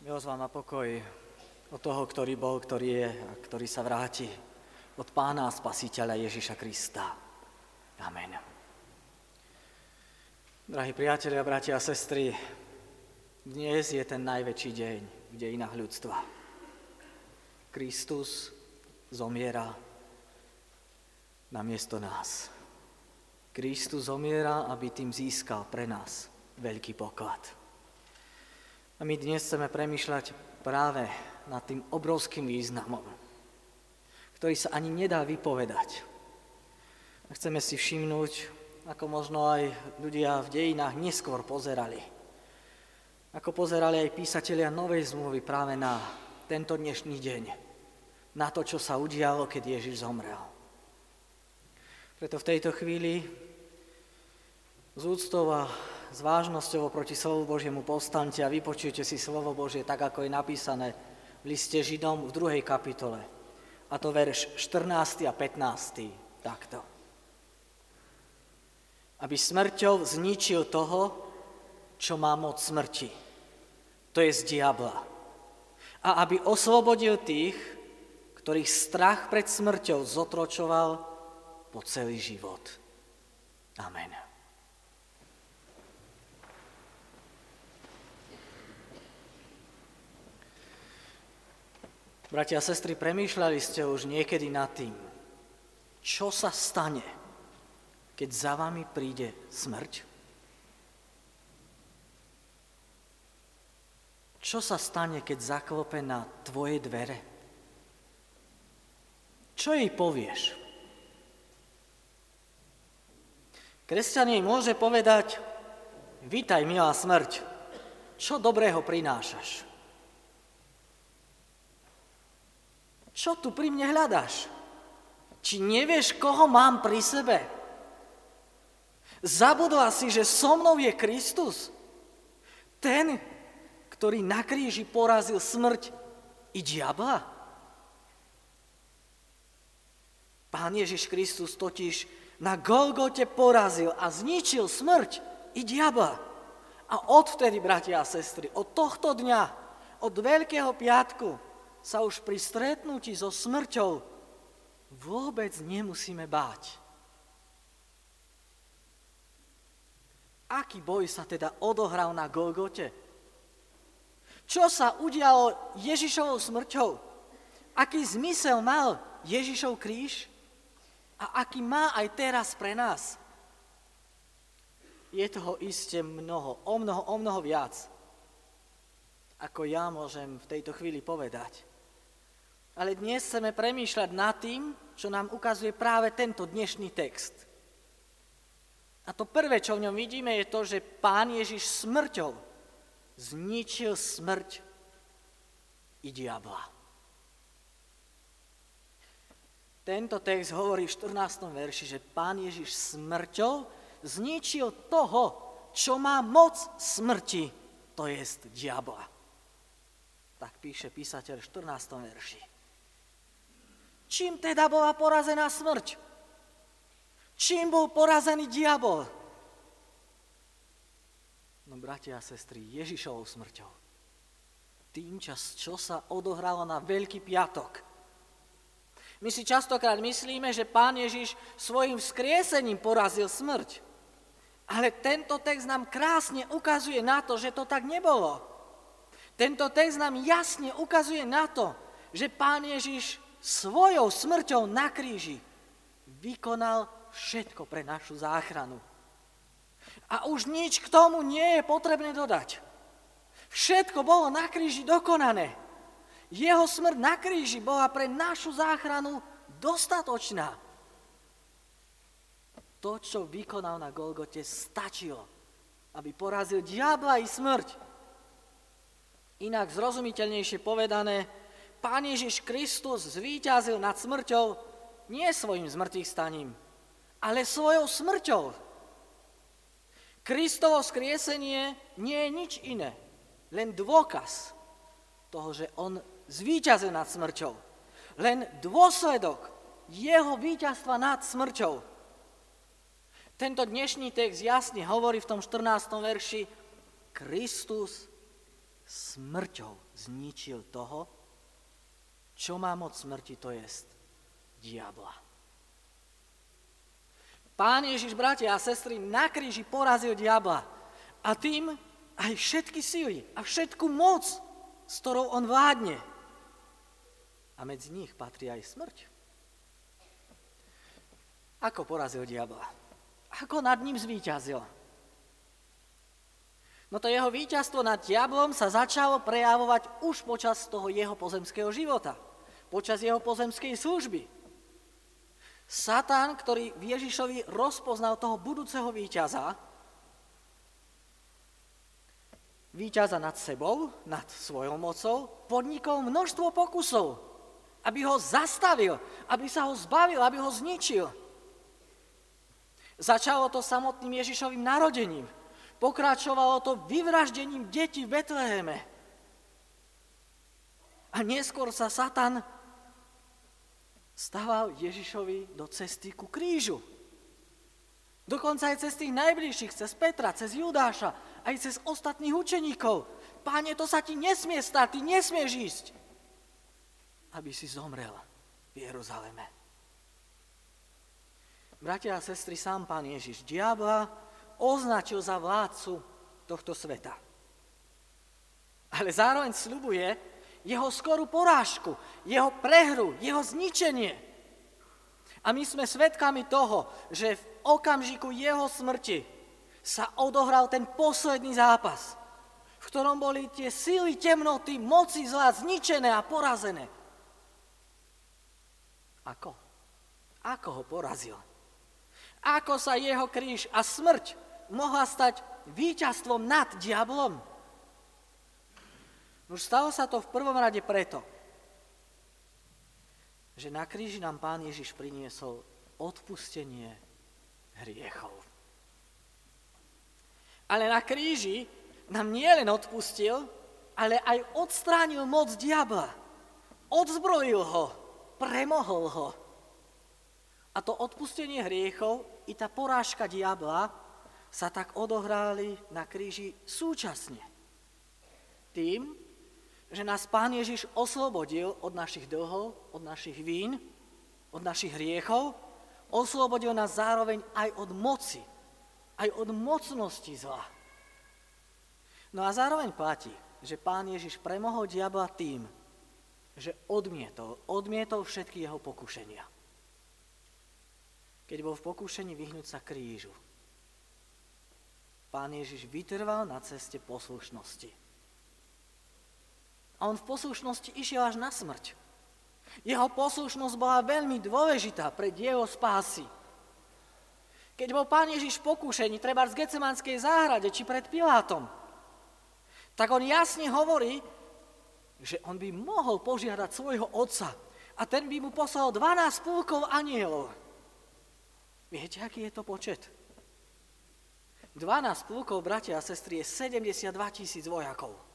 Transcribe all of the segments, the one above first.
Milosť vám a pokoj od toho, ktorý bol, ktorý je a ktorý sa vráti. Od Pána a Spasiteľa Ježiša Krista. Amen. Drahí priatelia, bratia a sestry, dnes je ten najväčší deň v dejinách ľudstva. Kristus zomiera na miesto nás. Kristus zomiera, aby tým získal pre nás veľký poklad. A my dnes chceme premyšľať práve nad tým obrovským významom, ktorý sa ani nedá vypovedať. A chceme si všimnúť, ako možno aj ľudia v dejinách neskôr pozerali. Ako pozerali aj písatelia Novej zmluvy práve na tento dnešný deň, na to, čo sa udialo, keď Ježiš zomrel. Preto v tejto chvíli z úctou a s vážnosťou proti slovu Božiemu povstante a vypočujte si slovo Božie tak, ako je napísané v liste Židom v druhej kapitole. A to verš 14. a 15. takto. Aby smrťou zničil toho, čo má moc smrti, to je z diabla. A aby oslobodil tých, ktorých strach pred smrťou zotročoval po celý život. Amen. Bratia a sestry, premýšľali ste už niekedy nad tým, čo sa stane, keď za vami príde smrť? Čo sa stane, keď zaklope na tvoje dvere? Čo jej povieš? Kresťan jej môže povedať, vítaj, milá smrť, čo dobrého prinášaš? Čo tu pri mne hľadáš? Či nevieš, koho mám pri sebe? Zabudla si, že so mnou je Kristus? Ten, ktorý na kríži porazil smrť i diabla? Pán Ježiš Kristus totiž na Golgote porazil a zničil smrť i diabla. A odvtedy, bratia a sestry, od tohto dňa, od Veľkého piatku, sa už pri stretnutí so smrťou vôbec nemusíme báť. Aký boj sa teda odohral na Golgote? Čo sa udialo Ježišovou smrťou? Aký zmysel mal Ježišov kríž? A aký má aj teraz pre nás? Je toho iste mnoho, o mnoho, o mnoho viac, ako ja môžem v tejto chvíli povedať. Ale dnes chceme premýšľať nad tým, čo nám ukazuje práve tento dnešný text. A to prvé, čo v ňom vidíme, je to, že pán Ježiš smrťou zničil smrť i diabla. Tento text hovorí v 14. verši, že pán Ježiš smrťou zničil toho, čo má moc smrti, to jest diabla. Tak píše písateľ v 14. verši. Čím teda bola porazená smrť? Čím bol porazený diabol? No, bratia a sestry, Ježišovou smrťou. Tým, čas, čo sa odohralo na Veľký piatok. My si častokrát myslíme, že Pán Ježiš svojim vzkriesením porazil smrť. Ale tento text nám krásne ukazuje na to, že to tak nebolo. Tento text nám jasne ukazuje na to, že Pán Ježiš svojou smrťou na kríži vykonal všetko pre našu záchranu. A už nič k tomu nie je potrebné dodať. Všetko bolo na kríži dokonané. Jeho smrť na kríži bola pre našu záchranu dostatočná. To, čo vykonal na Golgote, stačilo, aby porazil diabla i smrť. Inak zrozumiteľnejšie povedané, Pán Ježiš Kristus zvíťazil nad smrťou nie svojim zmrtvých staním, ale svojou smrťou. Kristovo skriesenie nie je nič iné, len dôkaz toho, že on zvíťazil nad smrťou. Len dôsledok jeho víťazstva nad smrťou. Tento dnešný text jasne hovorí v tom 14. verši, Kristus smrťou zničil toho, čo má moc smrti, to jest diabla. Pán Ježiš, bratia a sestry, na kríži porazil diabla a tým aj všetky síly a všetku moc, s ktorou on vládne. A medzi nich patrí aj smrť. Ako porazil diabla? Ako nad ním zvíťazil? No to jeho víťazstvo nad diablom sa začalo prejavovať už počas toho jeho pozemského života počas jeho pozemskej služby. Satan, ktorý v Ježišovi rozpoznal toho budúceho víťaza, víťaza nad sebou, nad svojou mocou, podnikol množstvo pokusov, aby ho zastavil, aby sa ho zbavil, aby ho zničil. Začalo to samotným Ježišovým narodením. Pokračovalo to vyvraždením detí v Betleheme. A neskôr sa Satan stával Ježišovi do cesty ku krížu. Dokonca aj cez tých najbližších, cez Petra, cez Judáša, aj cez ostatných učeníkov. Páne, to sa ti nesmie stať, ty nesmieš ísť, aby si zomrel v Jeruzaleme. Bratia a sestry, sám pán Ježiš diabla označil za vládcu tohto sveta. Ale zároveň slubuje, jeho skorú porážku, jeho prehru, jeho zničenie. A my sme svedkami toho, že v okamžiku jeho smrti sa odohral ten posledný zápas, v ktorom boli tie síly temnoty, moci zla zničené a porazené. Ako? Ako ho porazil? Ako sa jeho kríž a smrť mohla stať víťazstvom nad diablom? Už stalo sa to v prvom rade preto, že na kríži nám Pán Ježiš priniesol odpustenie hriechov. Ale na kríži nám nielen odpustil, ale aj odstránil moc diabla. Odzbrojil ho, premohol ho. A to odpustenie hriechov i tá porážka diabla sa tak odohráli na kríži súčasne. Tým, že nás Pán Ježiš oslobodil od našich dlhov, od našich vín, od našich hriechov, oslobodil nás zároveň aj od moci, aj od mocnosti zla. No a zároveň platí, že Pán Ježiš premohol diabla tým, že odmietol, odmietol všetky jeho pokušenia. Keď bol v pokušení vyhnúť sa krížu, Pán Ježiš vytrval na ceste poslušnosti. A on v poslušnosti išiel až na smrť. Jeho poslušnosť bola veľmi dôležitá pre jeho spásy. Keď bol pán Ježiš pokúšení, treba z Gecemanskej záhrade či pred Pilátom, tak on jasne hovorí, že on by mohol požiadať svojho otca a ten by mu poslal 12 púlkov anielov. Viete, aký je to počet? 12 púlkov, bratia a sestry, je 72 tisíc vojakov.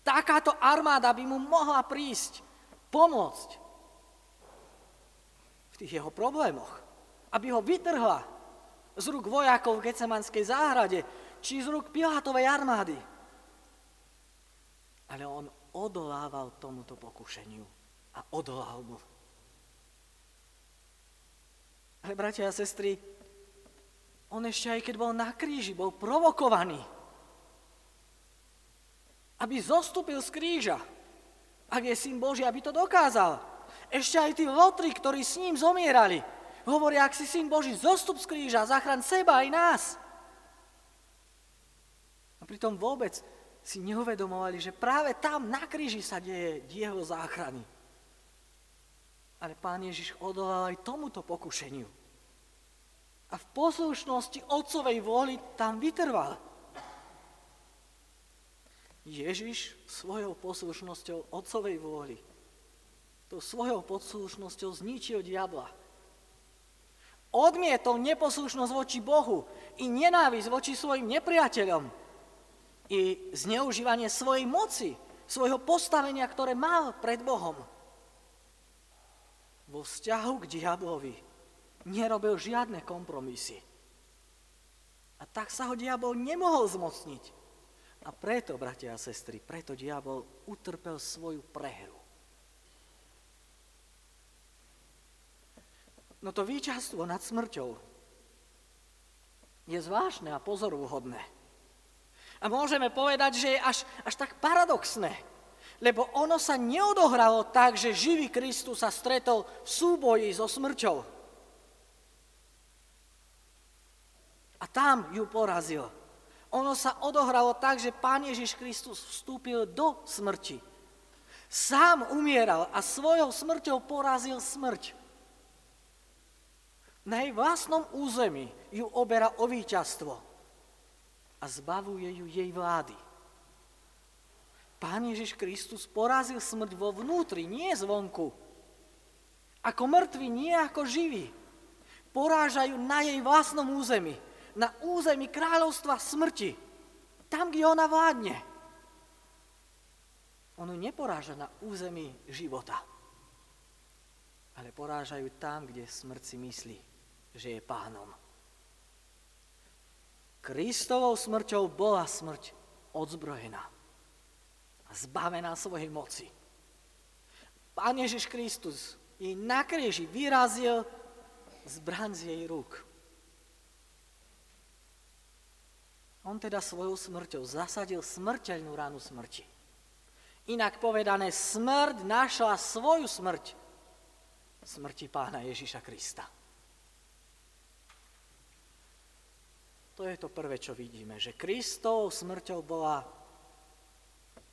Takáto armáda by mu mohla prísť, pomôcť v tých jeho problémoch, aby ho vytrhla z rúk vojakov v Gecemanskej záhrade, či z rúk Pilátovej armády. Ale on odolával tomuto pokušeniu a odolal mu. Ale bratia a sestry, on ešte aj keď bol na kríži, bol provokovaný aby zostúpil z kríža. Ak je syn Boží, aby to dokázal. Ešte aj tí lotri, ktorí s ním zomierali, hovoria, ak si syn Boží, zostup z kríža, zachraň seba aj nás. A pritom vôbec si neuvedomovali, že práve tam na kríži sa deje dielo záchrany. Ale pán Ježiš odolal aj tomuto pokušeniu. A v poslušnosti otcovej vôli tam vytrval. Ježiš svojou poslušnosťou otcovej vôli, to svojou poslušnosťou zničil diabla. Odmietol neposlušnosť voči Bohu i nenávisť voči svojim nepriateľom i zneužívanie svojej moci, svojho postavenia, ktoré mal pred Bohom. Vo vzťahu k diablovi nerobil žiadne kompromisy. A tak sa ho diabol nemohol zmocniť A preto, bratia a sestry, preto diabol utrpel svoju prehru. No to víťazstvo nad smrťou je zvláštne a pozorúhodné. A môžeme povedať, že je až, až tak paradoxné, lebo ono sa neodohralo tak, že živý Kristus sa stretol v súboji so smrťou. A tam ju porazil. Ono sa odohralo tak, že Pán Ježiš Kristus vstúpil do smrti. Sám umieral a svojou smrťou porazil smrť. Na jej vlastnom území ju oberá o víťazstvo a zbavuje ju jej vlády. Pán Ježiš Kristus porazil smrť vo vnútri, nie zvonku. Ako mŕtvi, nie ako živí. Porážajú na jej vlastnom území na území kráľovstva smrti, tam, kde ona vládne. On ju neporáža na území života, ale porážajú tam, kde smrť si myslí, že je pánom. Kristovou smrťou bola smrť odzbrojená a zbavená svojej moci. Pán Ježiš Kristus jej na kríži vyrazil zbran z jej rúk. On teda svojou smrťou zasadil smrteľnú ránu smrti. Inak povedané, smrť našla svoju smrť smrti pána Ježiša Krista. To je to prvé, čo vidíme, že Kristovou smrťou bola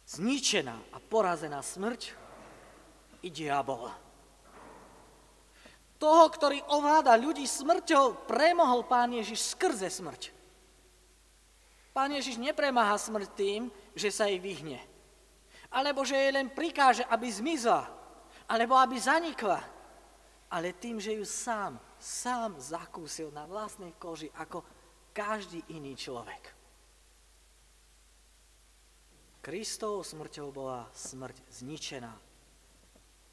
zničená a porazená smrť i diabol. Toho, ktorý ovláda ľudí smrťou, premohol pán Ježiš skrze smrť. Pán Ježiš nepremáha smrť tým, že sa jej vyhne. Alebo že jej len prikáže, aby zmizla. Alebo aby zanikla. Ale tým, že ju sám, sám zakúsil na vlastnej koži ako každý iný človek. Kristovou smrťou bola smrť zničená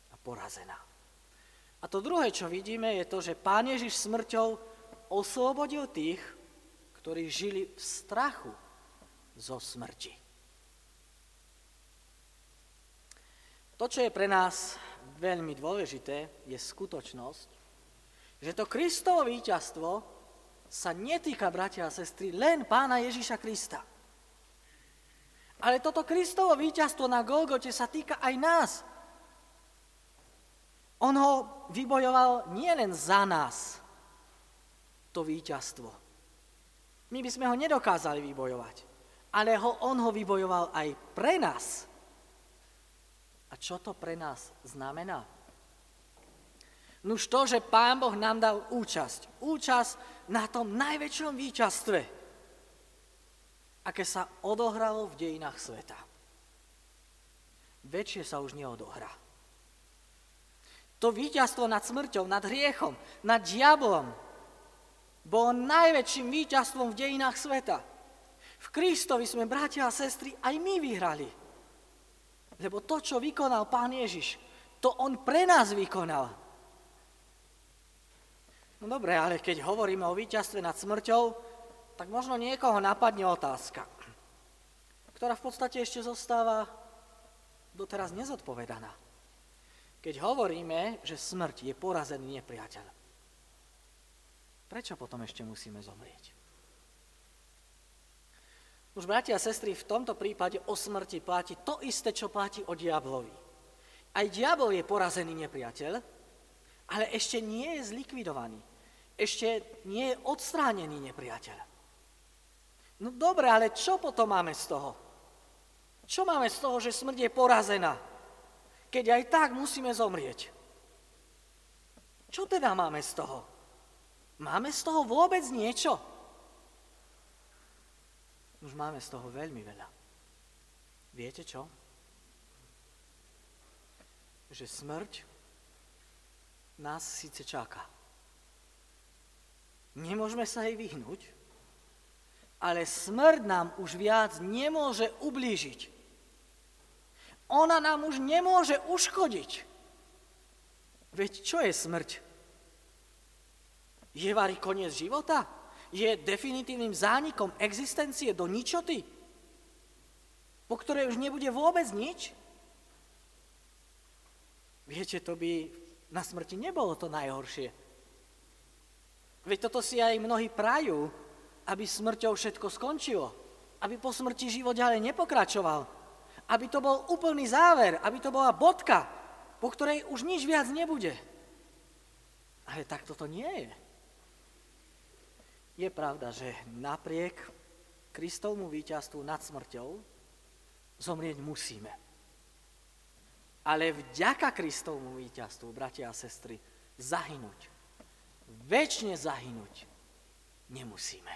a porazená. A to druhé, čo vidíme, je to, že Pán Ježiš smrťou oslobodil tých, ktorí žili v strachu zo smrti. To, čo je pre nás veľmi dôležité, je skutočnosť, že to Kristovo víťazstvo sa netýka, bratia a sestry, len pána Ježíša Krista. Ale toto Kristovo víťazstvo na Golgote sa týka aj nás. On ho vybojoval nielen za nás, to víťazstvo, my by sme ho nedokázali vybojovať, ale ho, on ho vybojoval aj pre nás. A čo to pre nás znamená? Nuž to, že Pán Boh nám dal účasť. Účasť na tom najväčšom víťazstve, aké sa odohralo v dejinách sveta. Väčšie sa už neodohrá. To víťazstvo nad smrťou, nad hriechom, nad diablom, bolo najväčším víťazstvom v dejinách sveta. V Kristovi sme, bratia a sestry, aj my vyhrali. Lebo to, čo vykonal Pán Ježiš, to On pre nás vykonal. No dobre, ale keď hovoríme o víťazstve nad smrťou, tak možno niekoho napadne otázka, ktorá v podstate ešte zostáva doteraz nezodpovedaná. Keď hovoríme, že smrť je porazený nepriateľ, Prečo potom ešte musíme zomrieť? Už bratia a sestry, v tomto prípade o smrti platí to isté, čo platí o diablovi. Aj diabol je porazený nepriateľ, ale ešte nie je zlikvidovaný. Ešte nie je odstránený nepriateľ. No dobre, ale čo potom máme z toho? Čo máme z toho, že smrť je porazená? Keď aj tak musíme zomrieť. Čo teda máme z toho? Máme z toho vôbec niečo? Už máme z toho veľmi veľa. Viete čo? Že smrť nás síce čaká. Nemôžeme sa jej vyhnúť, ale smrť nám už viac nemôže ublížiť. Ona nám už nemôže uškodiť. Veď čo je smrť? Je vari koniec života? Je definitívnym zánikom existencie do ničoty? po ktorej už nebude vôbec nič? Viete, to by na smrti nebolo to najhoršie. Veď toto si aj mnohí prajú, aby smrťou všetko skončilo. Aby po smrti život ďalej nepokračoval. Aby to bol úplný záver, aby to bola bodka, po ktorej už nič viac nebude. Ale tak toto nie je. Je pravda, že napriek Kristovmu víťazstvu nad smrťou zomrieť musíme. Ale vďaka Kristovmu víťazstvu, bratia a sestry, zahynúť, väčšine zahynúť nemusíme.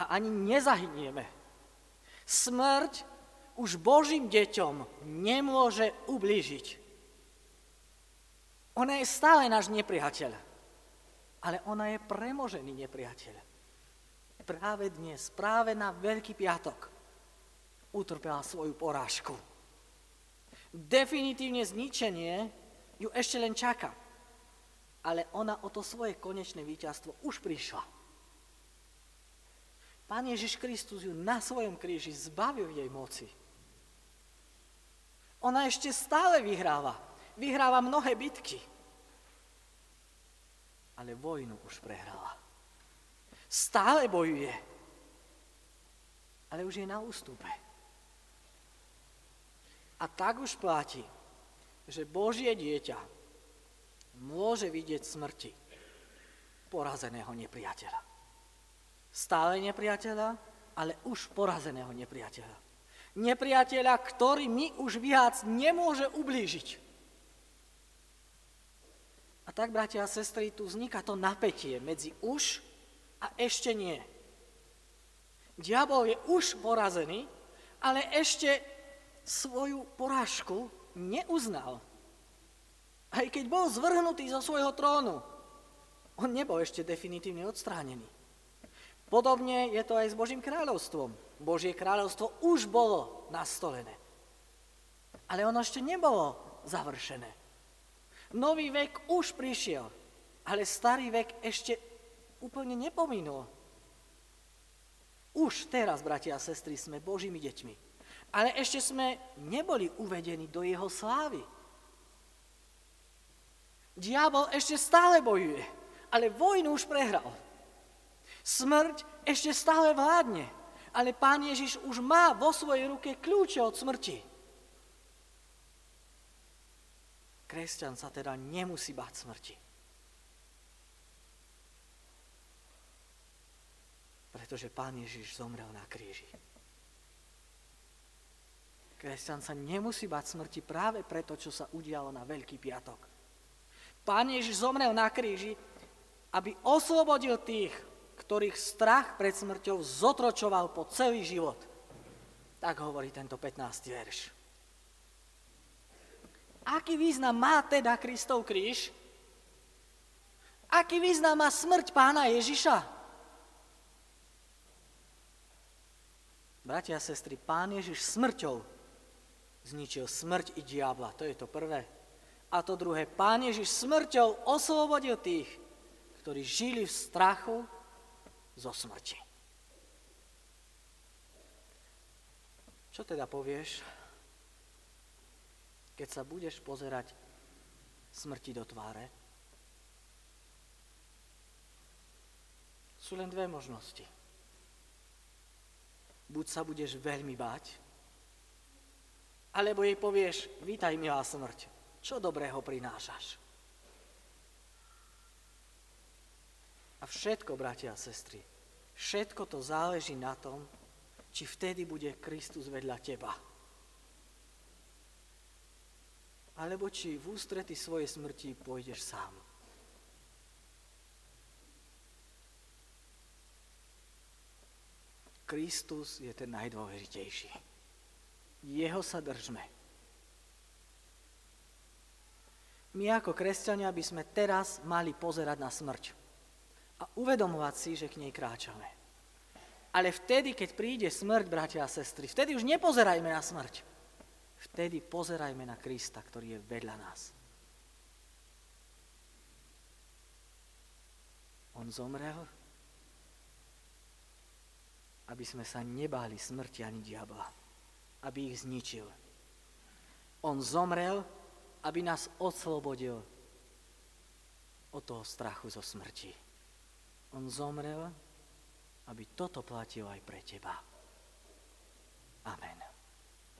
A ani nezahynieme. Smrť už Božím deťom nemôže ublížiť. Ona je stále náš nepriateľ, ale ona je premožený nepriateľ. Práve dnes, práve na Veľký piatok utrpela svoju porážku. Definitívne zničenie ju ešte len čaká, ale ona o to svoje konečné víťazstvo už prišla. Pán Ježiš Kristus ju na svojom kríži zbavil jej moci. Ona ešte stále vyhráva. Vyhráva mnohé bitky. Ale vojnu už prehrala. Stále bojuje. Ale už je na ústupe. A tak už platí, že Božie dieťa môže vidieť smrti porazeného nepriateľa. Stále nepriateľa, ale už porazeného nepriateľa nepriateľa, ktorý mi už viac nemôže ublížiť. A tak, bratia a sestry, tu vzniká to napätie medzi už a ešte nie. Diabol je už porazený, ale ešte svoju porážku neuznal. Aj keď bol zvrhnutý zo svojho trónu, on nebol ešte definitívne odstránený. Podobne je to aj s Božím kráľovstvom. Božie kráľovstvo už bolo nastolené. Ale ono ešte nebolo završené. Nový vek už prišiel, ale starý vek ešte úplne nepominul. Už teraz, bratia a sestry, sme Božími deťmi. Ale ešte sme neboli uvedení do jeho slávy. Diabol ešte stále bojuje, ale vojnu už prehral. Smrť ešte stále vládne, ale Pán Ježiš už má vo svojej ruke kľúče od smrti. Kresťan sa teda nemusí báť smrti. Pretože Pán Ježiš zomrel na kríži. Kresťan sa nemusí báť smrti práve preto, čo sa udialo na Veľký piatok. Pán Ježiš zomrel na kríži, aby oslobodil tých, ktorých strach pred smrťou zotročoval po celý život. Tak hovorí tento 15. verš. Aký význam má teda Kristov kríž? Aký význam má smrť pána Ježiša? Bratia a sestry, pán Ježiš smrťou zničil smrť i diabla. To je to prvé. A to druhé, pán Ježiš smrťou oslobodil tých, ktorí žili v strachu zo smrti. Čo teda povieš, keď sa budeš pozerať smrti do tváre? Sú len dve možnosti. Buď sa budeš veľmi báť, alebo jej povieš, vítaj milá smrť, čo dobrého prinášaš? A všetko, bratia a sestry, všetko to záleží na tom, či vtedy bude Kristus vedľa teba. Alebo či v ústrety svojej smrti pôjdeš sám. Kristus je ten najdôležitejší. Jeho sa držme. My ako kresťania by sme teraz mali pozerať na smrť a uvedomovať si, že k nej kráčame. Ale vtedy, keď príde smrť, bratia a sestry, vtedy už nepozerajme na smrť. Vtedy pozerajme na Krista, ktorý je vedľa nás. On zomrel, aby sme sa nebáli smrti ani diabla, aby ich zničil. On zomrel, aby nás oslobodil od toho strachu zo smrti. On zomrel, aby toto platilo aj pre teba. Amen.